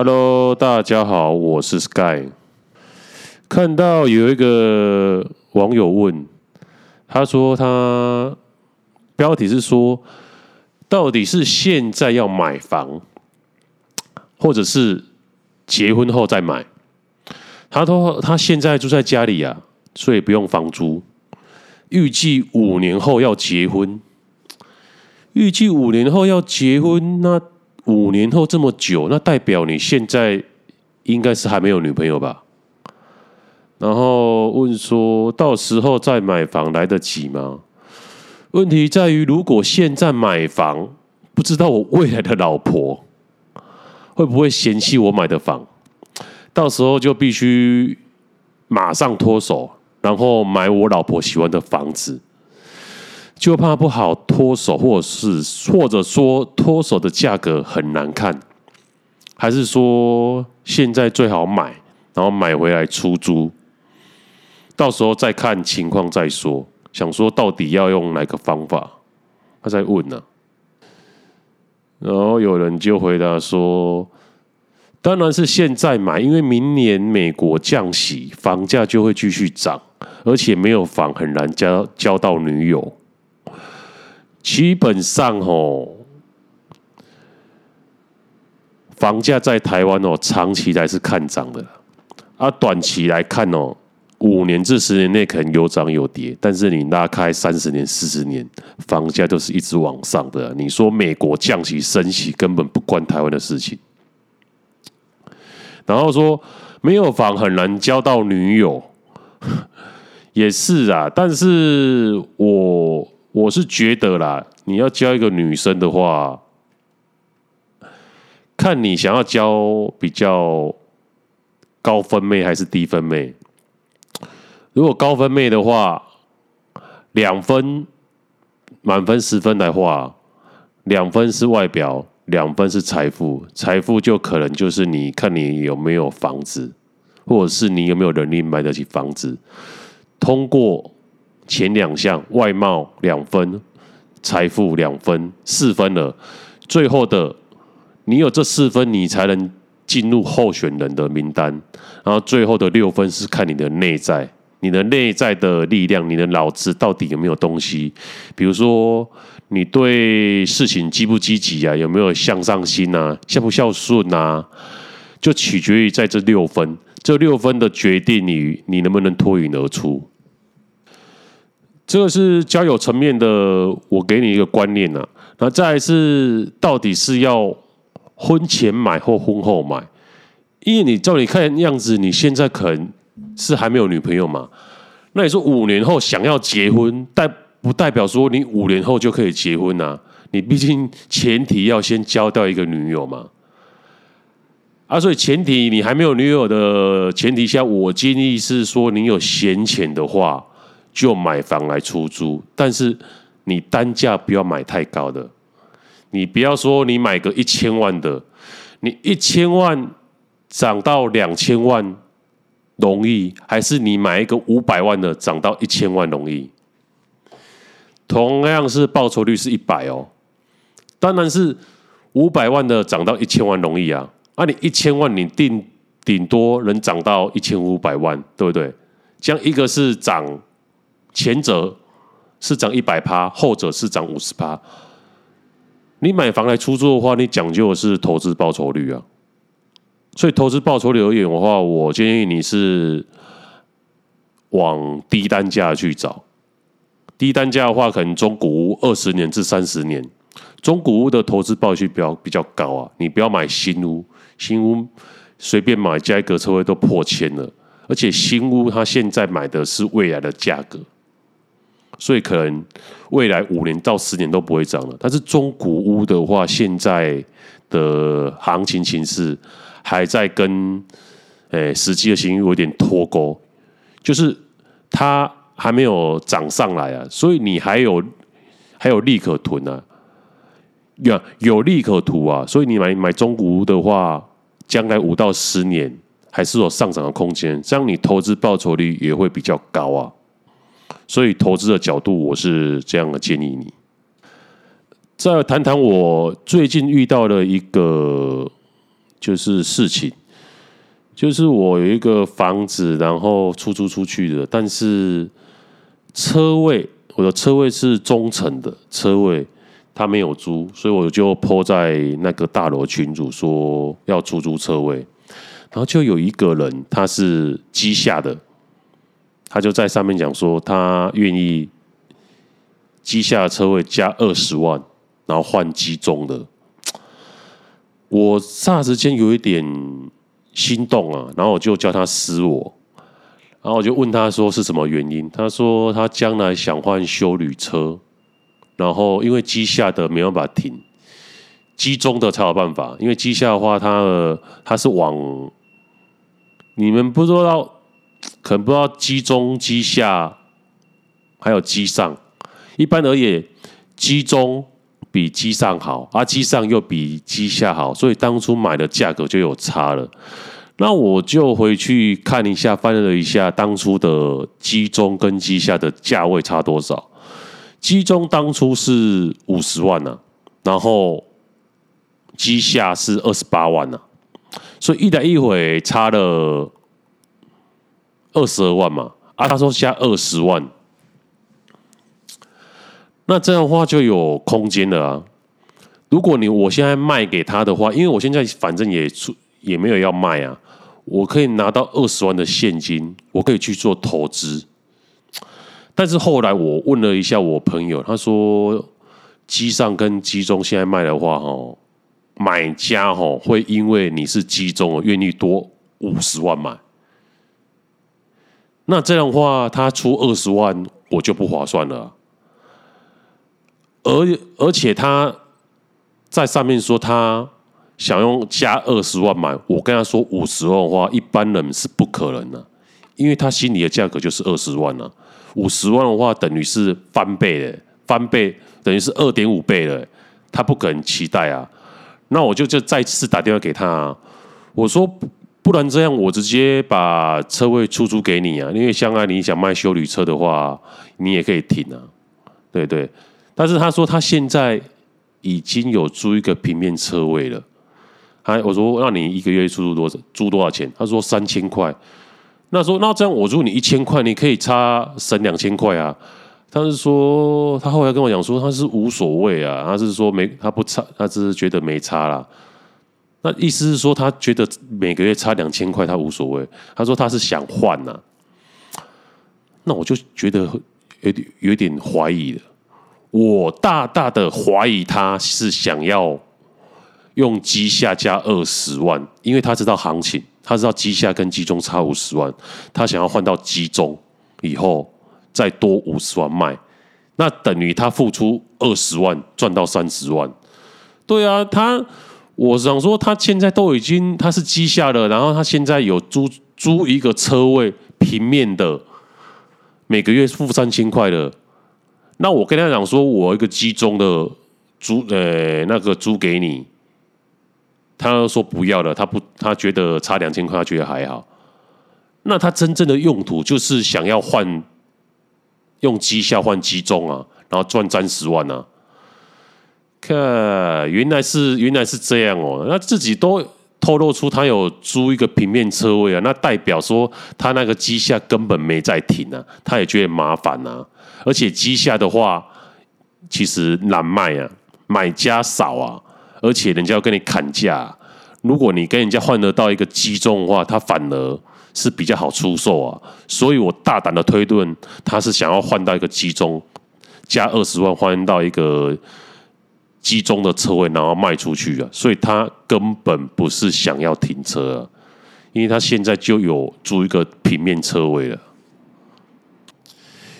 Hello，大家好，我是 Sky。看到有一个网友问，他说他标题是说，到底是现在要买房，或者是结婚后再买？他说他现在住在家里啊，所以不用房租。预计五年后要结婚，预计五年后要结婚，那。五年后这么久，那代表你现在应该是还没有女朋友吧？然后问说，到时候再买房来得及吗？问题在于，如果现在买房，不知道我未来的老婆会不会嫌弃我买的房，到时候就必须马上脱手，然后买我老婆喜欢的房子。就怕不好脱手，或是或者说脱手的价格很难看，还是说现在最好买，然后买回来出租，到时候再看情况再说。想说到底要用哪个方法？他在问呢、啊，然后有人就回答说，当然是现在买，因为明年美国降息，房价就会继续涨，而且没有房很难交交到女友。基本上哦，房价在台湾哦，长期来是看涨的，啊，短期来看哦，五年至十年内可能有涨有跌，但是你拉开三十年、四十年，房价都是一直往上的。你说美国降息升息根本不关台湾的事情，然后说没有房很难交到女友，也是啊，但是我。我是觉得啦，你要教一个女生的话，看你想要教比较高分妹还是低分妹。如果高分妹的话，两分满分十分的话，两分是外表，两分是财富。财富就可能就是你看你有没有房子，或者是你有没有能力买得起房子。通过。前两项外貌两分，财富两分，四分了。最后的你有这四分，你才能进入候选人的名单。然后最后的六分是看你的内在，你的内在的力量，你的脑子到底有没有东西？比如说你对事情积不积极啊，有没有向上心啊，孝不孝顺啊，就取决于在这六分。这六分的决定你，你能不能脱颖而出？这个是交友层面的，我给你一个观念呐、那再来是，到底是要婚前买或婚后买？因为你照你看样子，你现在可能是还没有女朋友嘛。那你说五年后想要结婚，代不代表说你五年后就可以结婚啊？你毕竟前提要先交到一个女友嘛。啊，所以前提你还没有女友的前提下，我建议是说，你有闲钱的话。就买房来出租，但是你单价不要买太高的。你不要说你买个一千万的，你一千万涨到两千万容易，还是你买一个五百万的涨到一千万容易？同样是报酬率是一百哦，当然是五百万的涨到一千万容易啊。啊，你一千万你定顶多能涨到一千五百万，对不对？这样一个是涨。前者是涨一百趴，后者是涨五十趴。你买房来出租的话，你讲究的是投资报酬率啊。所以投资报酬率而言的话，我建议你是往低单价去找。低单价的话，可能中古屋二十年至三十年，中古屋的投资报酬率比较比较高啊。你不要买新屋，新屋随便买加一个车位都破千了，而且新屋它现在买的是未来的价格。所以可能未来五年到十年都不会涨了，但是中古屋的话，现在的行情形势还在跟诶实际的情有点脱钩，就是它还没有涨上来啊，所以你还有还有利可图啊，有有利可图啊，所以你买买中古屋的话，将来五到十年还是有上涨的空间，这样你投资报酬率也会比较高啊。所以投资的角度，我是这样的建议你。再谈谈我最近遇到的一个就是事情，就是我有一个房子，然后出租出去的，但是车位，我的车位是中层的车位，他没有租，所以我就 po 在那个大楼群主说要出租车位，然后就有一个人他是机下的，他就在上面讲说他愿意机下的车位加二十万，然后换机中的。我霎时间有一点心动啊，然后我就叫他私我，然后我就问他说是什么原因？他说他将来想换修旅车，然后因为机下的没办法停，机中的才有办法。因为机下的话，它它是往你们不知道，可能不知道机中、机下还有机上，一般而言，机中。比机上好，而、啊、机上又比机下好，所以当初买的价格就有差了。那我就回去看一下，翻了一下当初的机中跟机下的价位差多少。机中当初是五十万呢、啊，然后机下是二十八万呢、啊，所以一来一回差了二十二万嘛。啊，他说加二十万。那这样的话就有空间了啊！如果你我现在卖给他的话，因为我现在反正也出也没有要卖啊，我可以拿到二十万的现金，我可以去做投资。但是后来我问了一下我朋友，他说机上跟机中现在卖的话，哈，买家哈会因为你是机中，愿意多五十万买。那这样的话，他出二十万，我就不划算了。而而且他在上面说他想用加二十万买，我跟他说五十万的话，一般人是不可能的，因为他心里的价格就是二十万了。五十万的话等于是翻倍的，翻倍等于是二点五倍了，他不可能期待啊。那我就就再次打电话给他啊，我说不然这样，我直接把车位出租给你啊，因为将来你想卖修旅车的话，你也可以停啊，对对。但是他说他现在已经有租一个平面车位了，还我说那你一个月出租多少？租多少钱？他说三千块。那说那这样我租你一千块，你可以差省两千块啊。他是说他后来跟我讲说他是无所谓啊，他是说没他不差，他只是觉得没差啦。那意思是说他觉得每个月差两千块他无所谓。他说他是想换呐，那我就觉得有点有点怀疑了。我大大的怀疑他是想要用机下加二十万，因为他知道行情，他知道机下跟机中差五十万，他想要换到机中以后再多五十万卖，那等于他付出二十万赚到三十万。对啊，他我想说他现在都已经他是机下的，然后他现在有租租一个车位平面的，每个月付三千块的。那我跟他讲说，我一个机中的租，呃，那个租给你，他说不要了，他不，他觉得差两千块，他觉得还好。那他真正的用途就是想要换，用机下换机中啊，然后赚三十万啊。看，原来是原来是这样哦，那自己都透露出他有租一个平面车位啊，那代表说他那个机下根本没在停啊，他也觉得麻烦啊。而且机下的话，其实难卖啊，买家少啊，而且人家要跟你砍价。如果你跟人家换得到一个机中的话，他反而是比较好出售啊。所以我大胆的推断，他是想要换到一个机中，加二十万换到一个机中的车位，然后卖出去啊。所以他根本不是想要停车啊，因为他现在就有租一个平面车位了。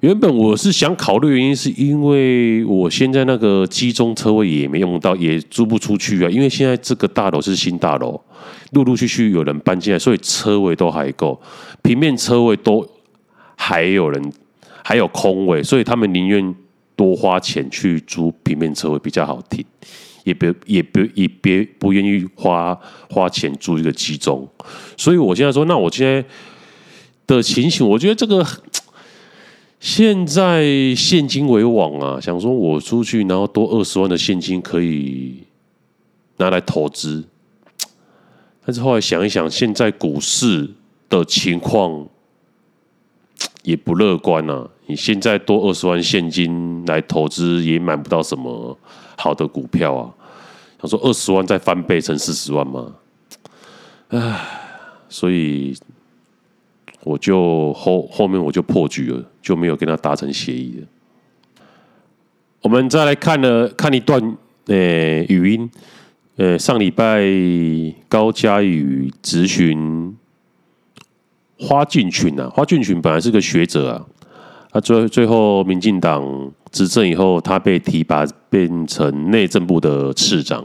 原本我是想考虑原因，是因为我现在那个机中车位也没用到，也租不出去啊。因为现在这个大楼是新大楼，陆陆续续有人搬进来，所以车位都还够，平面车位都还有人，还有空位，所以他们宁愿多花钱去租平面车位比较好停，也别也别也别不愿意花花钱租一个集中。所以我现在说，那我现在的情形，我觉得这个。现在现金为王啊，想说我出去，然后多二十万的现金可以拿来投资。但是后来想一想，现在股市的情况也不乐观啊。你现在多二十万现金来投资，也买不到什么好的股票啊。他说二十万再翻倍成四十万吗？唉，所以我就后后面我就破局了，就没有跟他达成协议了。我们再来看了看一段呃语音，呃上礼拜高嘉宇咨询花敬群啊，花敬群本来是个学者啊，他最最后民进党。执政以后，他被提拔变成内政部的次长。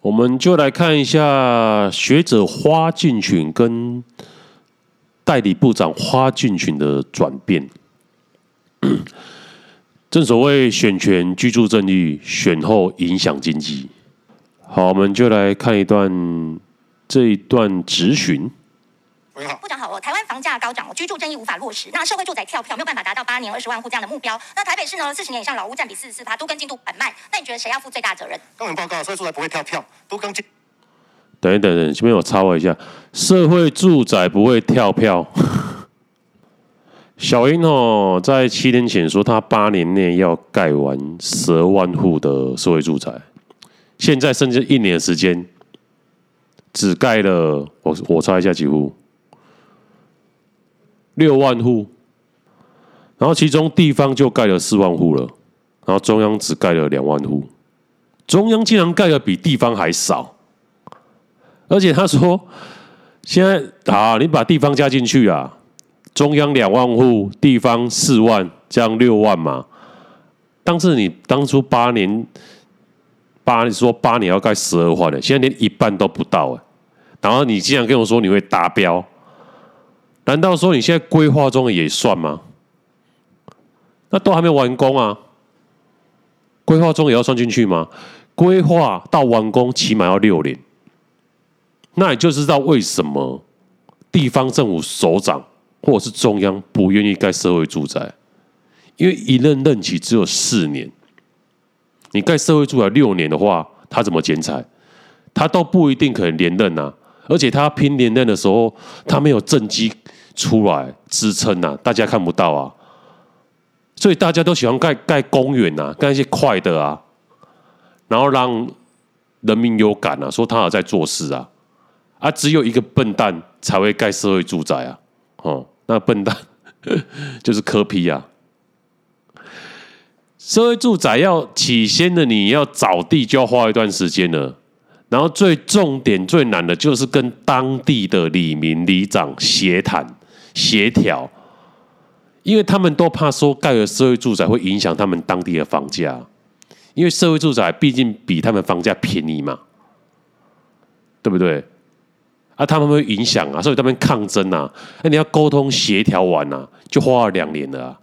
我们就来看一下学者花敬群跟代理部长花敬群的转变。正所谓选前居住正义，选后影响经济。好，我们就来看一段这一段质询。部长好，哦台湾房价高涨，居住正义无法落实，那社会住宅跳票没有办法达到八年二十万户这样的目标。那台北市呢，四十年以上老屋占比四十四趴，都跟进度很慢。那你觉得谁要负最大责任？公文报告，社会住宅不会跳票，都跟进。等一等等，这边我插我一下，社会住宅不会跳票。小英哦，在七年前说他八年内要盖完十二万户的社会住宅，现在甚至一年的时间只盖了，我我查一下几户。六万户，然后其中地方就盖了四万户了，然后中央只盖了两万户，中央竟然盖的比地方还少，而且他说，现在啊，你把地方加进去啊，中央两万户，地方四万，这样六万嘛。当时你当初八年八，你说八年要盖十二万的，现在连一半都不到哎，然后你竟然跟我说你会达标。难道说你现在规划中也算吗？那都还没完工啊，规划中也要算进去吗？规划到完工起码要六年，那也就知道为什么地方政府首长或者是中央不愿意盖社会住宅，因为一任任期只有四年，你盖社会住宅六年的话，他怎么剪彩？他都不一定可能连任啊，而且他拼连任的时候，他没有政绩。出来支撑呐，大家看不到啊，所以大家都喜欢盖盖公园呐，盖一些快的啊，然后让人民有感啊，说他有在做事啊，啊，只有一个笨蛋才会盖社会住宅啊，哦，那笨蛋 就是柯 P 啊，社会住宅要起先的，你要找地就要花一段时间了。然后最重点最难的就是跟当地的里民里长协谈。协调，因为他们都怕说盖了社会住宅会影响他们当地的房价，因为社会住宅毕竟比他们房价便宜嘛，对不对？啊，他们会影响啊，所以他们抗争啊，那你要沟通协调完啊，就花了两年了啊，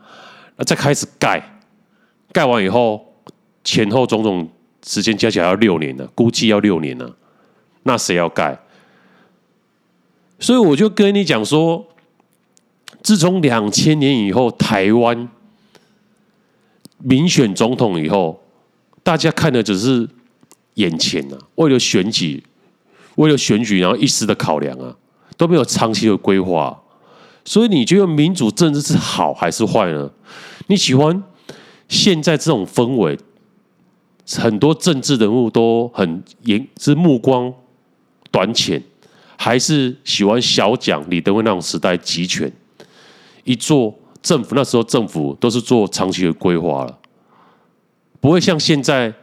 那再开始盖，盖完以后前后种种时间加起来要六年了，估计要六年了，那谁要盖？所以我就跟你讲说。自从两千年以后，台湾民选总统以后，大家看的只是眼前啊，为了选举，为了选举，然后一时的考量啊，都没有长期的规划。所以你觉得民主政治是好还是坏呢？你喜欢现在这种氛围，很多政治人物都很严，是目光短浅，还是喜欢小蒋李登辉那种时代集权？一做政府，那时候政府都是做长期的规划了，不会像现在。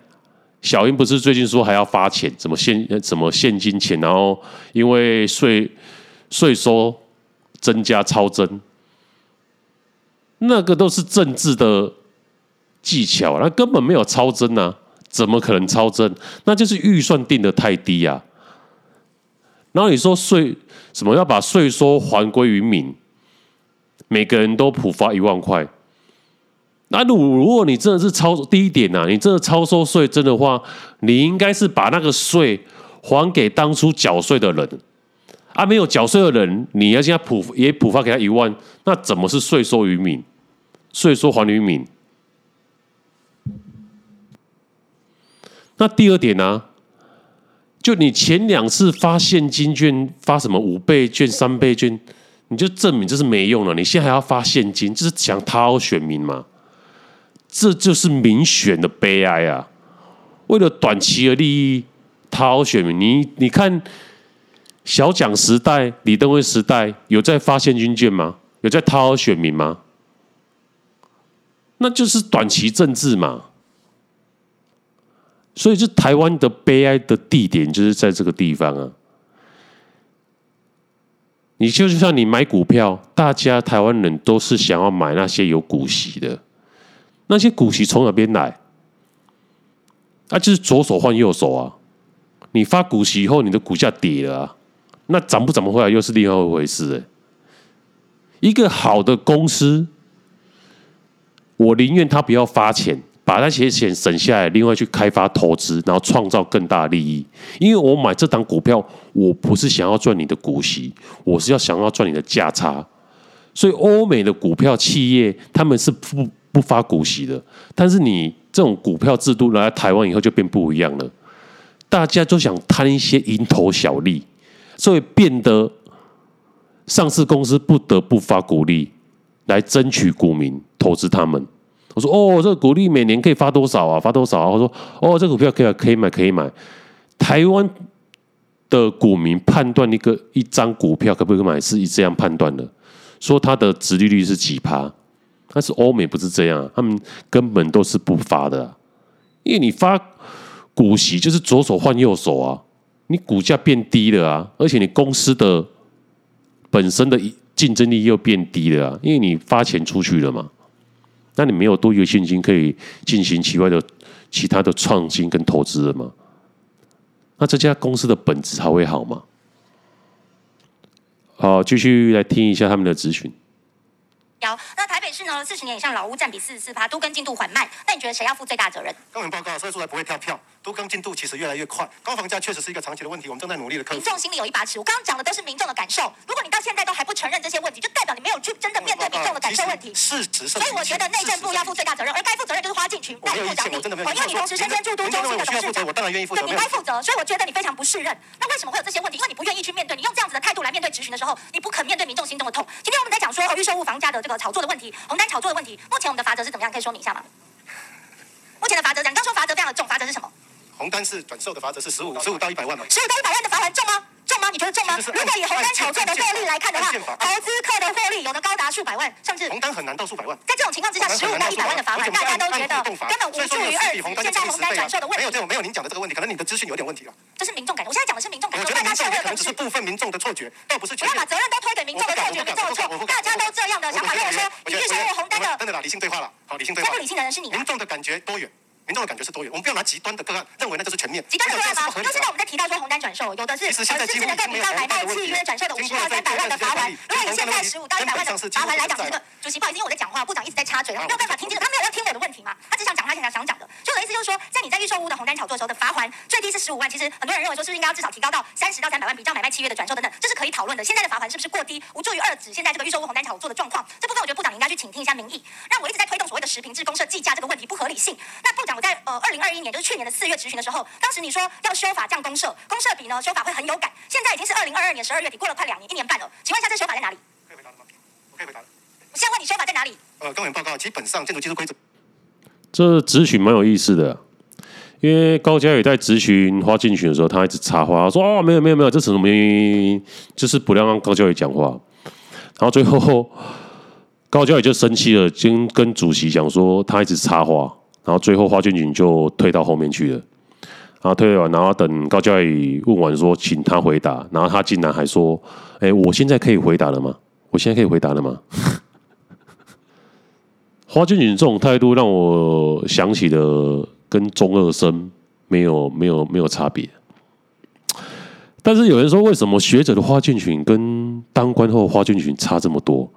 小英不是最近说还要发钱，怎么现什么现金钱，然后因为税税收增加超增，那个都是政治的技巧，那根本没有超增啊，怎么可能超增？那就是预算定的太低啊。然后你说税什么要把税收还归于民？每个人都普发一万块，那如如果你真的是超低一点呐，你真的超收税真的话，你应该是把那个税还给当初缴税的人，啊，没有缴税的人，你要现在普也普发给他一万，那怎么是税收于民？税收还于民？那第二点呢？就你前两次发现金券，发什么五倍券、三倍券，你就证明这是没用了。你现在还要发现金，就是想讨好选民嘛？这就是民选的悲哀啊！为了短期的利益讨选民，你你看小蒋时代、李登辉时代有在发现金券吗？有在讨好选民吗？那就是短期政治嘛。所以，这台湾的悲哀的地点就是在这个地方啊！你就像你买股票，大家台湾人都是想要买那些有股息的，那些股息从哪边来？那、啊、就是左手换右手啊！你发股息以后，你的股价跌了，那涨不涨不回来又是另外一回事哎。一个好的公司，我宁愿他不要发钱。把那些钱省下来，另外去开发投资，然后创造更大利益。因为我买这档股票，我不是想要赚你的股息，我是要想要赚你的价差。所以欧美的股票企业他们是不不发股息的，但是你这种股票制度来台湾以后就变不一样了，大家都想贪一些蝇头小利，所以变得上市公司不得不发股利来争取股民投资他们。我说哦，这个股利每年可以发多少啊？发多少啊？我说哦，这股票可以可以买，可以买。台湾的股民判断一个一张股票可不可以买，是以这样判断的，说它的殖利率是几趴。但是欧美不是这样，他们根本都是不发的啊，因为你发股息就是左手换右手啊，你股价变低了啊，而且你公司的本身的竞争力又变低了啊，因为你发钱出去了嘛。那你没有多余的现金可以进行其他的、其他的创新跟投资了吗？那这家公司的本质还会好吗？好，继续来听一下他们的咨询。那台北市呢？四十年以上老屋占比四十四趴，都跟进度缓慢。那你觉得谁要负最大责任？公文报告，所以出来不会跳票，都更进度其实越来越快。高房价确实是一个长期的问题，我们正在努力的克服。民众心里有一把尺，我刚刚讲的都是民众的感受。如果你到现在都还不承认这些问题，就代表你没有去真的面对民众的感受问题。事实上，所以我觉得内政部要负最大责任，而该负责任就是花进群代理部长你。因为你同时身兼驻都中心的董事长，我当然愿意负责。对，你该负责。所以我觉得你非常不适任。那为什么会有这些问题？因为你不愿意去面对，你用这样子的态度来面对质询的时候，你不肯面对民众心中的痛。今天我们在讲说预售物房价的这个炒作的问题。红单炒作的问题，目前我们的法则是怎么样？可以说明一下吗？目前的法则，讲刚说法则非常的重，法则是什么？红单是转售的罚则是十五十五到一百万嘛？十五到一百万的罚款重吗？重吗？你觉得重吗？如果以红单炒作的获利来看的话，投资客的获利有的高达数百万，甚至红单很难到数百万。在这种情况之下，十五到一百万的罚款，大家都觉得根本无助于二现在红单转售的问题。没有这种没有您讲的这个问题，可能你的资讯有点问题了。这是民众感，我现在讲的是民众感受，大家社会的可能只是部分民众的错觉，倒不是全。不要把责任都推给民众的错觉，民众的错，大家都这样的想法认为说，你预售屋红单的真的啦，理性对话了，好，理性对话。最不理性的人是你。民众的感觉多远？民众的感觉是多元，我们不要拿极端的个案认为那就是全面。极端的个案吗？那现在我们在提到说红单转售，有的是实质能够比较买卖契约转售的五十到三百万的罚款。如果以现在十五到一百万的罚款来讲，这个主席不好意思，因为我在讲话，部长一直在插嘴，他没有办法听清楚，他没有要听我的问题嘛，他只想讲他现在想讲的。就我的意思就是说，在你在预售屋的红单炒作的时候的罚款最低是十五万，其实很多人认为说是不是应该要至少提高到三十到三百万，比较买卖契约的转售等等，这是可以讨论的。现在的罚款是不是过低，无助于遏制现在这个预售屋红单炒作的状况？这部分我觉得部长你应该去倾听一下民意。那我一直在推动所谓的实坪制公社计价这个问题不合理性。那部长我在呃二零二。一年就是去年的四月质询的时候，当时你说要修法降公社，公社比呢修法会很有感。现在已经是二零二二年十二月底，过了快两年，一年半了。请问一下，这修法在哪里？可以回答了吗？我可以回答。我现在问你，修法在哪里？呃，公园报告基本上建筑技术规则。这质询蛮有意思的，因为高嘉宇在咨询花进群的时候，他一直插话说：“哦，没有没有没有，这是什么原因？就是不让让高嘉宇讲话。”然后最后高嘉宇就生气了，跟跟主席讲说：“他一直插话。”然后最后花俊群就退到后面去了，然后退完，然后等高嘉瑜问完说，请他回答，然后他竟然还说：“哎，我现在可以回答了吗？我现在可以回答了吗？” 花俊群这种态度让我想起了跟中二生没有没有没有差别。但是有人说，为什么学者的花敬群跟当官后花敬群差这么多？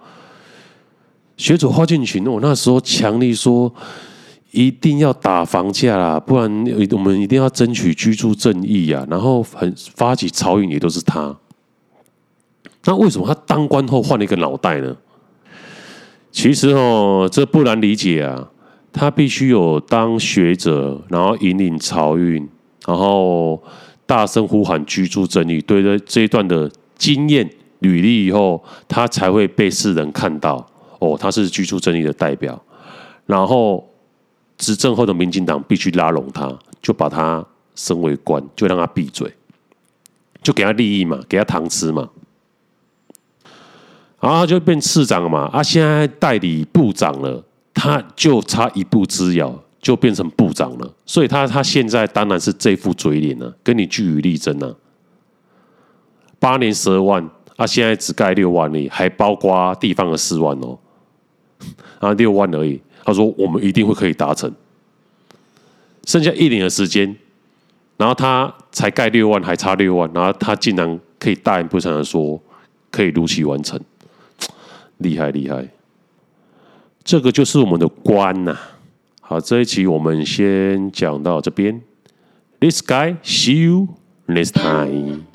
学者花敬群，我那时候强力说。一定要打房价啦，不然我们一定要争取居住正义呀。然后很发起漕运也都是他。那为什么他当官后换了一个脑袋呢？其实哦，这不难理解啊。他必须有当学者，然后引领漕运，然后大声呼喊居住正义，对的这一段的经验履历以后，他才会被世人看到。哦，他是居住正义的代表。然后执政后的民进党必须拉拢他，就把他升为官，就让他闭嘴，就给他利益嘛，给他糖吃嘛。然后他就变市长嘛，啊，现在代理部长了，他就差一步之遥，就变成部长了。所以他他现在当然是这副嘴脸了，跟你据理力争呢。八年十二万，啊，现在只盖六万里，还包括地方的四万哦，啊，六万而已。他说我们一定会可以达成，剩下一年的时间，然后他才盖六万，还差六万，然后他竟然可以大言不惭的说可以如期完成。厉害厉害，这个就是我们的官呐、啊。好，这一期我们先讲到这边。This guy, see you next time.